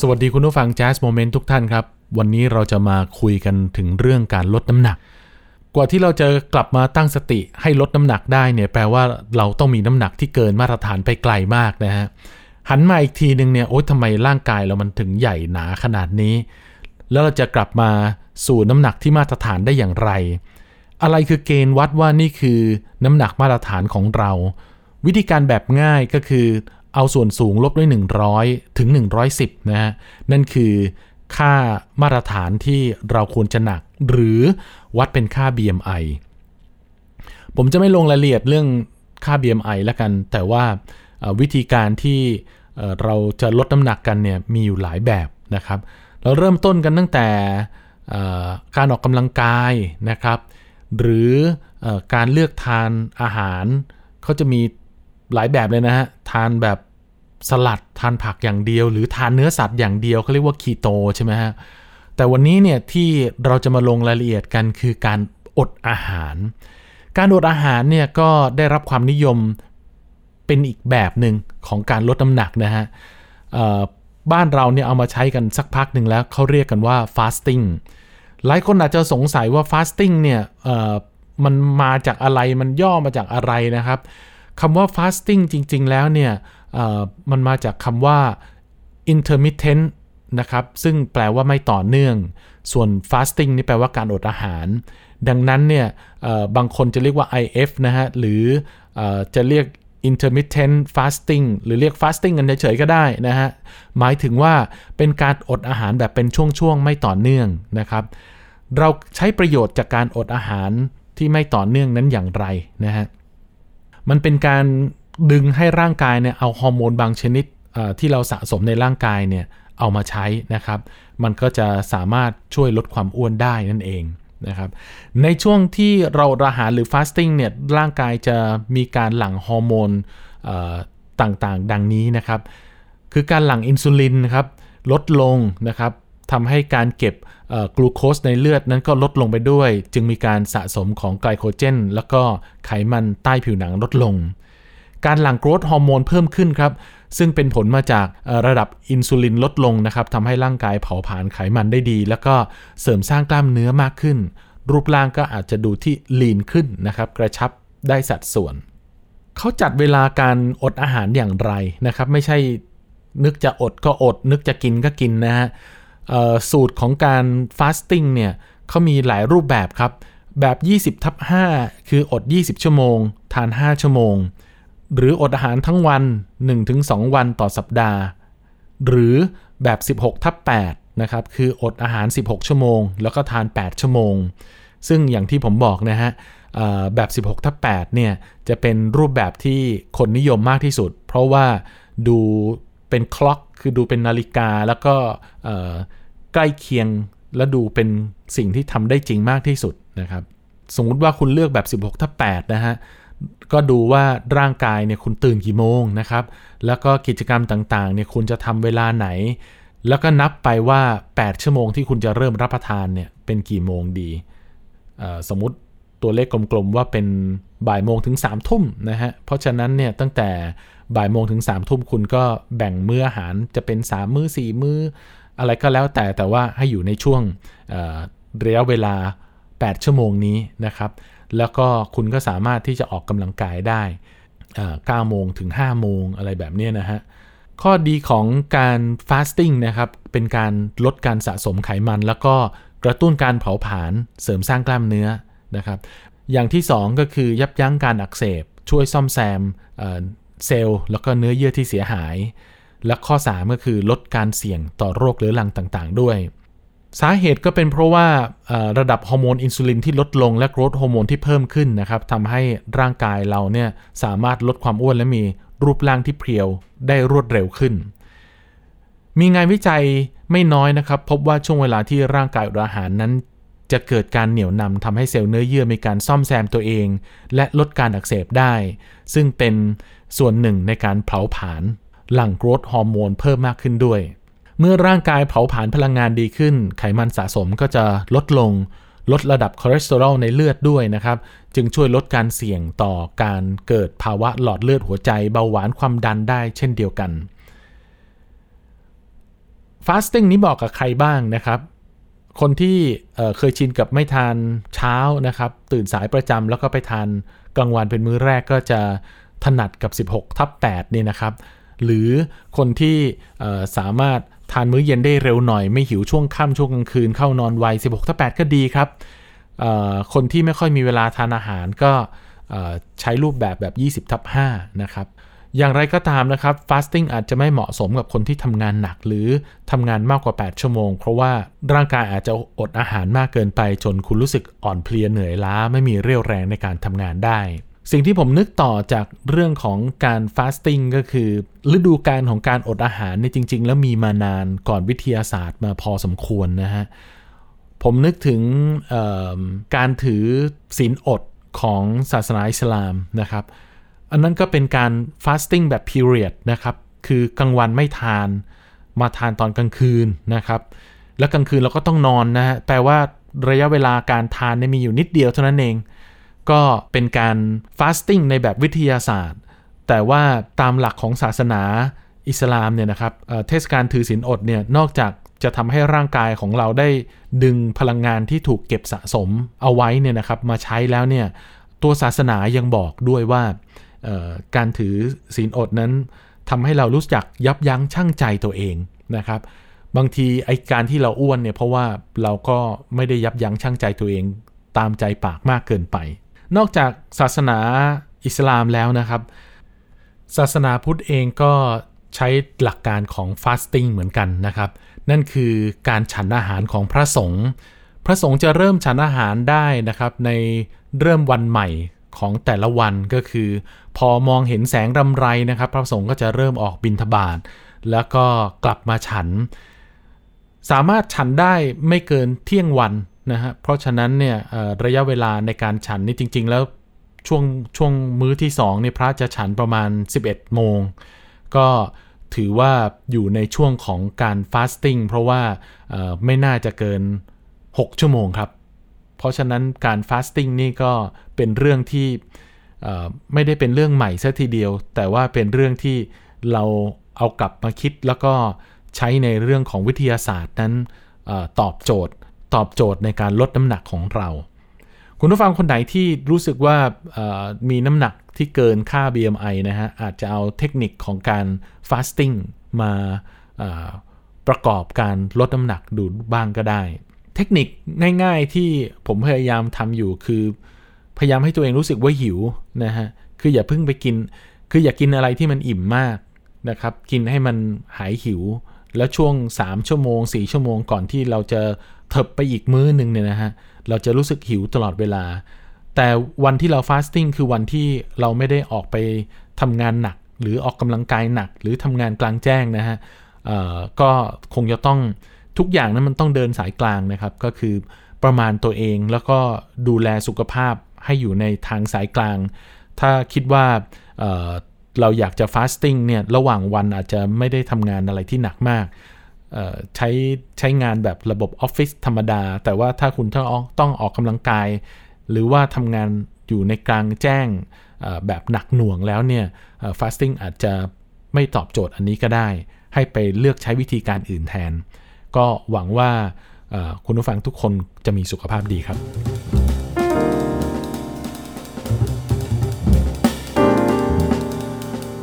สวัสดีคุณผู้ฟัง Jazz Moment ทุกท่านครับ วันนี้เราจะมาคุยกันถึงเรื่องการลดน้ำหนัก กว่าที่เราจะกลับมาตั้งสติให้ลดน้ำหนักได้เนี่ยแปลว่าเราต้องมีน้ำหนักที่เกินมาตรฐานไปไกลมากนะฮะหันมาอีกทีหนึ่งเนี่ยโอ๊ยทำไมร่างกายเรามันถึงใหญ่หนาขนาดนี้ แล้วเราจะกลับมาสู่น้ำหนักที่มาตรฐานได้อย่างไร อะไรคือเกณฑ์วัดว่านี่คือน้ำหนักมาตรฐานของเรา วิธีการแบบง่ายก็คือ เอาส่วนสูงลบด้วย 100 ถึง 110 นะฮะ นั่นคือค่ามาตรฐานที่เราควรจะหนัก หรือวัดเป็นค่า BMI ผมจะไม่ลงรายละเอียดเรื่องค่า BMI แล้วกัน แต่ว่าวิธีการที่เราจะลดน้ำหนักกันเนี่ยมีอยู่หลายแบบนะครับ เราเริ่มต้นกันตั้งแต่การออกกำลังกายนะครับ หรืออการเลือกทานอาหารเขาจะมีหลายแบบเลยนะฮะ ทานแบบ สลัดทานผักอย่างเดียว หรือทานเนื้อสัตว์อย่างเดียวเขาเรียกว่าคีโตใช่ไหมฮะแต่วันนี้เนี่ยที่เราจะมาลงรายละเอียดกันคือการอดอาหาร การอดอาหารเนี่ยก็ได้รับความนิยมเป็นอีกแบบหนึ่งของการลดน้ำหนักนะฮะบ้านเราเนี่ยเอามาใช้กันสักพักหนึ่งแล้วเขาเรียกกันว่า fasting หลายคนอาจจะสงสัยว่า fasting เนี่ยมันมาจากอะไรมันย่อมาจากอะไรนะครับคำว่า fasting จริง ๆ แล้วเนี่ย มันมาจากคำว่า intermittent นะครับ ซึ่งแปลว่าไม่ต่อเนื่อง ส่วน fasting นี่แปลว่าการอดอาหาร ดังนั้นเนี่ยบางคนจะเรียกว่า IF นะฮะ หรืออจะเรียก intermittent fasting หรือเรียก fasting กันเฉยๆก็ได้นะฮะ หมายถึงว่าเป็นการอดอาหารแบบเป็นช่วงๆ ไม่ต่อเนื่องนะครับ เราใช้ประโยชน์จากการอดอาหารที่ไม่ต่อเนื่องนั้นอย่างไรนะฮะ มันเป็นการ ดึงให้ร่างกายเนี่ยเอาฮอร์โมนบางชนิดที่เราสะสมในร่างกายเนี่ยเอามาใช้นะครับ มันก็จะสามารถช่วยลดความอ้วนได้นั่นเองนะครับ ในช่วงที่เราอดอาหารหรือ fasting เนี่ยร่างกายจะมีการหลั่งฮอร์โมนต่างๆ ดังนี้นะครับ คือการหลั่งอินซูลินนะครับลดลงนะครับทำให้การเก็บกลูโคสในเลือดนั้นก็ลดลงไปด้วย จึงมีการสะสมของไกลโคเจน แล้วก็ไขมันใต้ผิวหนังลดลง การหลั่ง growth hormone เพิ่มขึ้นครับ ซึ่งเป็นผลมาจากระดับอินซูลินลดลงนะครับทำให้ร่างกายเผาผลาญไขมันได้ดี แล้วก็เสริมสร้างกล้ามเนื้อมากขึ้น รูปร่างก็อาจจะดูที่ lean ขึ้นนะครับกระชับได้สัดส่วน เขาจัดเวลาการอดอาหารอย่างไรนะครับ ไม่ใช่นึกจะอดก็อด นึกจะกินก็กินนะฮะสูตรของการฟาสติ้งเนี่ยเขามีหลายรูปแบบครับ แบบ 20ทับ5คืออด 20 ชั่วโมง ทาน 5 ชั่วโมง หรืออดอาหารทั้งวัน 1-2 วันต่อสัปดาห์ หรือแบบ 16ทับ8นะครับ คืออดอาหาร 16 ชั่วโมง แล้วก็ทาน 8 ชั่วโมง ซึ่งอย่างที่ผมบอกนะฮะแบบ 16ทับ8เนี่ย จะเป็นรูปแบบที่คนนิยมมากที่สุด เพราะว่าดูเป็นคล็อก คือดูเป็นนาฬิกา แล้วก็ใกล้เคียง และดูเป็นสิ่งที่ทำได้จริงมากที่สุดนะครับ สมมติว่าคุณเลือกแบบ 16ทับ8นะฮะ ก็ดูว่าร่างกายเนี่ยคุณตื่นกี่โมงนะครับ แล้วก็กิจกรรมต่างๆเนี่ยคุณจะทำเวลาไหน แล้วก็นับไปว่า 8 ชั่วโมงที่คุณจะเริ่มรับประทานเนี่ยเป็นกี่โมงดีสมมติตัวเลขกลมๆว่าเป็นบ่ายโมงถึง3ามทุ่มนะฮะ เพราะฉะนั้นเนี่ยตั้งแต่บ่ายโมงถึง3ามทุ่มคุณก็แบ่งมื้ออาหารจะเป็น 3 มื้อ 4 มื้อ อะไรก็แล้วแต่แต่ว่าให้อยู่ในช่วงระยะเวลา 8 ชั่วโมงนี้นะครับ แล้วก็คุณก็สามารถที่จะออกกำลังกายได้9โมงถึง 5 โมงอะไรแบบนี้นะฮะ ข้อดีของการ fasting นะครับ เป็นการลดการสะสมไขมัน แล้วก็กระตุ้นการเผาผลาญเสริมสร้างกล้ามเนื้อนะครับ อย่างที่ 2 ก็คือยับยั้งการอักเสบ ช่วยซ่อมแซมเซลล์แล้วก็เนื้อเยื่อที่เสียหาย และข้อ 3 ก็คือลดการเสี่ยงต่อโรคเรื้อรังต่างๆ ด้วย สาเหตุก็เป็นเพราะว่าระดับฮอร์โมนอินซูลินที่ลดลงและ growth hormone ที่เพิ่มขึ้นนะครับทำให้ร่างกายเราเนี่ยสามารถลดความอ้วนและมีรูปร่างที่เพรียวได้รวดเร็วขึ้น มีงานวิจัยไม่น้อยนะครับ พบว่าช่วงเวลาที่ร่างกายอดอาหารนั้น จะเกิดการเหนี่ยวนำทำให้เซลล์เนื้อเยื่อมีการซ่อมแซมตัวเอง และลดการอักเสบได้ ซึ่งเป็นส่วนหนึ่งในการเผาผลาญหลั่งโกรทฮอร์โมนเพิ่มมากขึ้นด้วย เมื่อร่างกายเผาผลาญพลังงานดีขึ้น ไขมันสะสมก็จะลดลง ลดระดับคอเลสเตอรอลในเลือดด้วยนะครับ จึงช่วยลดการเสี่ยงต่อการเกิดภาวะหลอดเลือดหัวใจเบาหวานความดันได้เช่นเดียวกัน fasting นี้บอกกับใครบ้างนะครับ คนที่เเคยชินกับไม่ทานเช้านะครับ ตื่นสายประจำแล้วก็ไปทานกลางวันเป็นมื้อแรกก็จะถนัดกับ 16 ทับ8นี่นะครับ หรือคนที่สามารถ ทานมื้อเย็นได้เร็วหน่อยไม่หิวช่วงค่ำช่วงกลางคืนเข้านอนไว 16ทับ8ก็ดีครับคนที่ไม่ค่อยมีเวลาทานอาหารก็ใช้รูปแบบแบบ 20ทับ5นะครับอย่างไรก็ตามนะครับ fasting อาจจะไม่เหมาะสมกับคนที่ทำงานหนักหรือทำงานมากกว่า 8 ชั่วโมง เพราะว่าร่างกายอาจจะอดอาหารมากเกินไปจนคุณรู้สึกอ่อนเพลียเหนื่อยล้า ไม่มีเรี่ยวแรงในการทำงานได้ สิ่งที่ผมนึกต่อจากเรื่องของการ fasting ก็คือ ฤดูการของการอดอาหารนี่จริง ๆ แล้วมีมานานก่อนวิทยาศาสตร์มาพอสมควรนะฮะ ผมนึกถึงการถือศีลอดของศาสนาอิสลามนะครับ อันนั้นก็เป็นการ fasting แบบ period นะครับ คือกลางวันไม่ทานมาทานตอนกลางคืนนะครับ แล้วกลางคืนเราก็ต้องนอนนะฮะ แปลว่าระยะเวลาการทานเนี่ยมีอยู่นิดเดียวเท่านั้นเอง ก็เป็นการ fasting ในแบบวิทยาศาสตร์ แต่ว่าตามหลักของศาสนาอิสลามเนี่ยนะครับเทศกาลถือศีลอดเนี่ยนอกจากจะทำให้ร่างกายของเราได้ดึงพลังงานที่ถูกเก็บสะสมเอาไว้เนี่ยนะครับมาใช้แล้วเนี่ยตัวศาสนายังบอกด้วยว่าการถือศีลอดนั้นทำให้เรารู้จักยับยั้งชั่งใจตัวเองนะครับ บางทีไอการที่เราอ้วนเนี่ยเพราะว่าเราก็ไม่ได้ยับยั้งชั่งใจตัวเองตามใจปากมากเกินไป นอกจากศาสนาอิสลามแล้วนะครับ ศาสนาพุทธเองก็ใช้หลักการของฟาสติ้งเหมือนกันนะครับ นั่นคือการฉันอาหารของพระสงฆ์พระสงฆ์จะเริ่มฉันอาหารได้นะครับ ในเริ่มวันใหม่ของแต่ละวันก็คือ พอมองเห็นแสงรำไรนะครับ พระสงฆ์ก็จะเริ่มออกบินทบาทแล้วก็กลับมาฉัน สามารถฉันได้ไม่เกินเที่ยงวัน นะฮะเพราะฉะนั้นเนี่ยระยะเวลาในการฉันนี่จริง ๆ แล้วช่วงช่วงมื้อที่2เนี่ยพระจะฉันประมาณ 11 โมง ก็ถือว่าอยู่ในช่วงของการ fasting เพราะว่าไม่น่าจะเกิน 6 ชั่วโมงครับ เพราะฉะนั้นการ fasting นี่ก็เป็นเรื่องที่ไม่ได้เป็นเรื่องใหม่ซะทีเดียว แต่ว่าเป็นเรื่องที่เราเอากลับมาคิดแล้วก็ใช้ในเรื่องของวิทยาศาสตร์นั้นอตอบโจทย์ ตอบโจทย์ในการลดน้ำหนักของเรา คุณผู้ฟังคนไหนที่รู้สึกว่ามีน้ำหนักที่เกินค่า BMI นะฮะ อาจจะเอาเทคนิคของการฟาสติ้งมาประกอบการลดน้ำหนักดูบ้างก็ได้ เทคนิคง่ายๆที่ผมพยายามทำอยู่คือ พยายามให้ตัวเองรู้สึกว่าหิวนะฮะ คืออย่าเพิ่งไปกิน คืออย่ากกินอะไรที่มันอิ่มมากนะครับ กินให้มันหายหิว แล้วช่วง 3 ชั่วโมง 4 ชั่วโมงก่อนที่เราจะเถิบไปอีกมื้อหนึ่งเนี่ยนะฮะ เราจะรู้สึกหิวตลอดเวลา แต่วันที่เราฟาสติ้งคือวันที่เราไม่ได้ออกไปทำงานหนัก หรือออกกำลังกายหนัก หรือทำงานกลางแจ้งนะฮะก็คงจะต้องทุกอย่างนั้นมันต้องเดินสายกลางนะครับ ก็คือประมาณตัวเองแล้วก็ดูแลสุขภาพให้อยู่ในทางสายกลาง ถ้าคิดว่า เราอยากจะฟาสติ้งเนี่ยระหว่างวันอาจจะไม่ได้ทำงานอะไรที่หนักมากใช้ใช้งานแบบระบบออฟฟิศธรรมดา แต่ว่าถ้าคุณต้องต้องออกกำลังกาย หรือว่าทำงานอยู่ในกลางแจ้งแบบหนักหน่วงแล้วเนี่ยฟาสติ้งอาจจะไม่ตอบโจทย์อันนี้ก็ได้ ให้ไปเลือกใช้วิธีการอื่นแทน ก็หวังว่าคุณผู้ฟังทุกคนจะมีสุขภาพดีครับ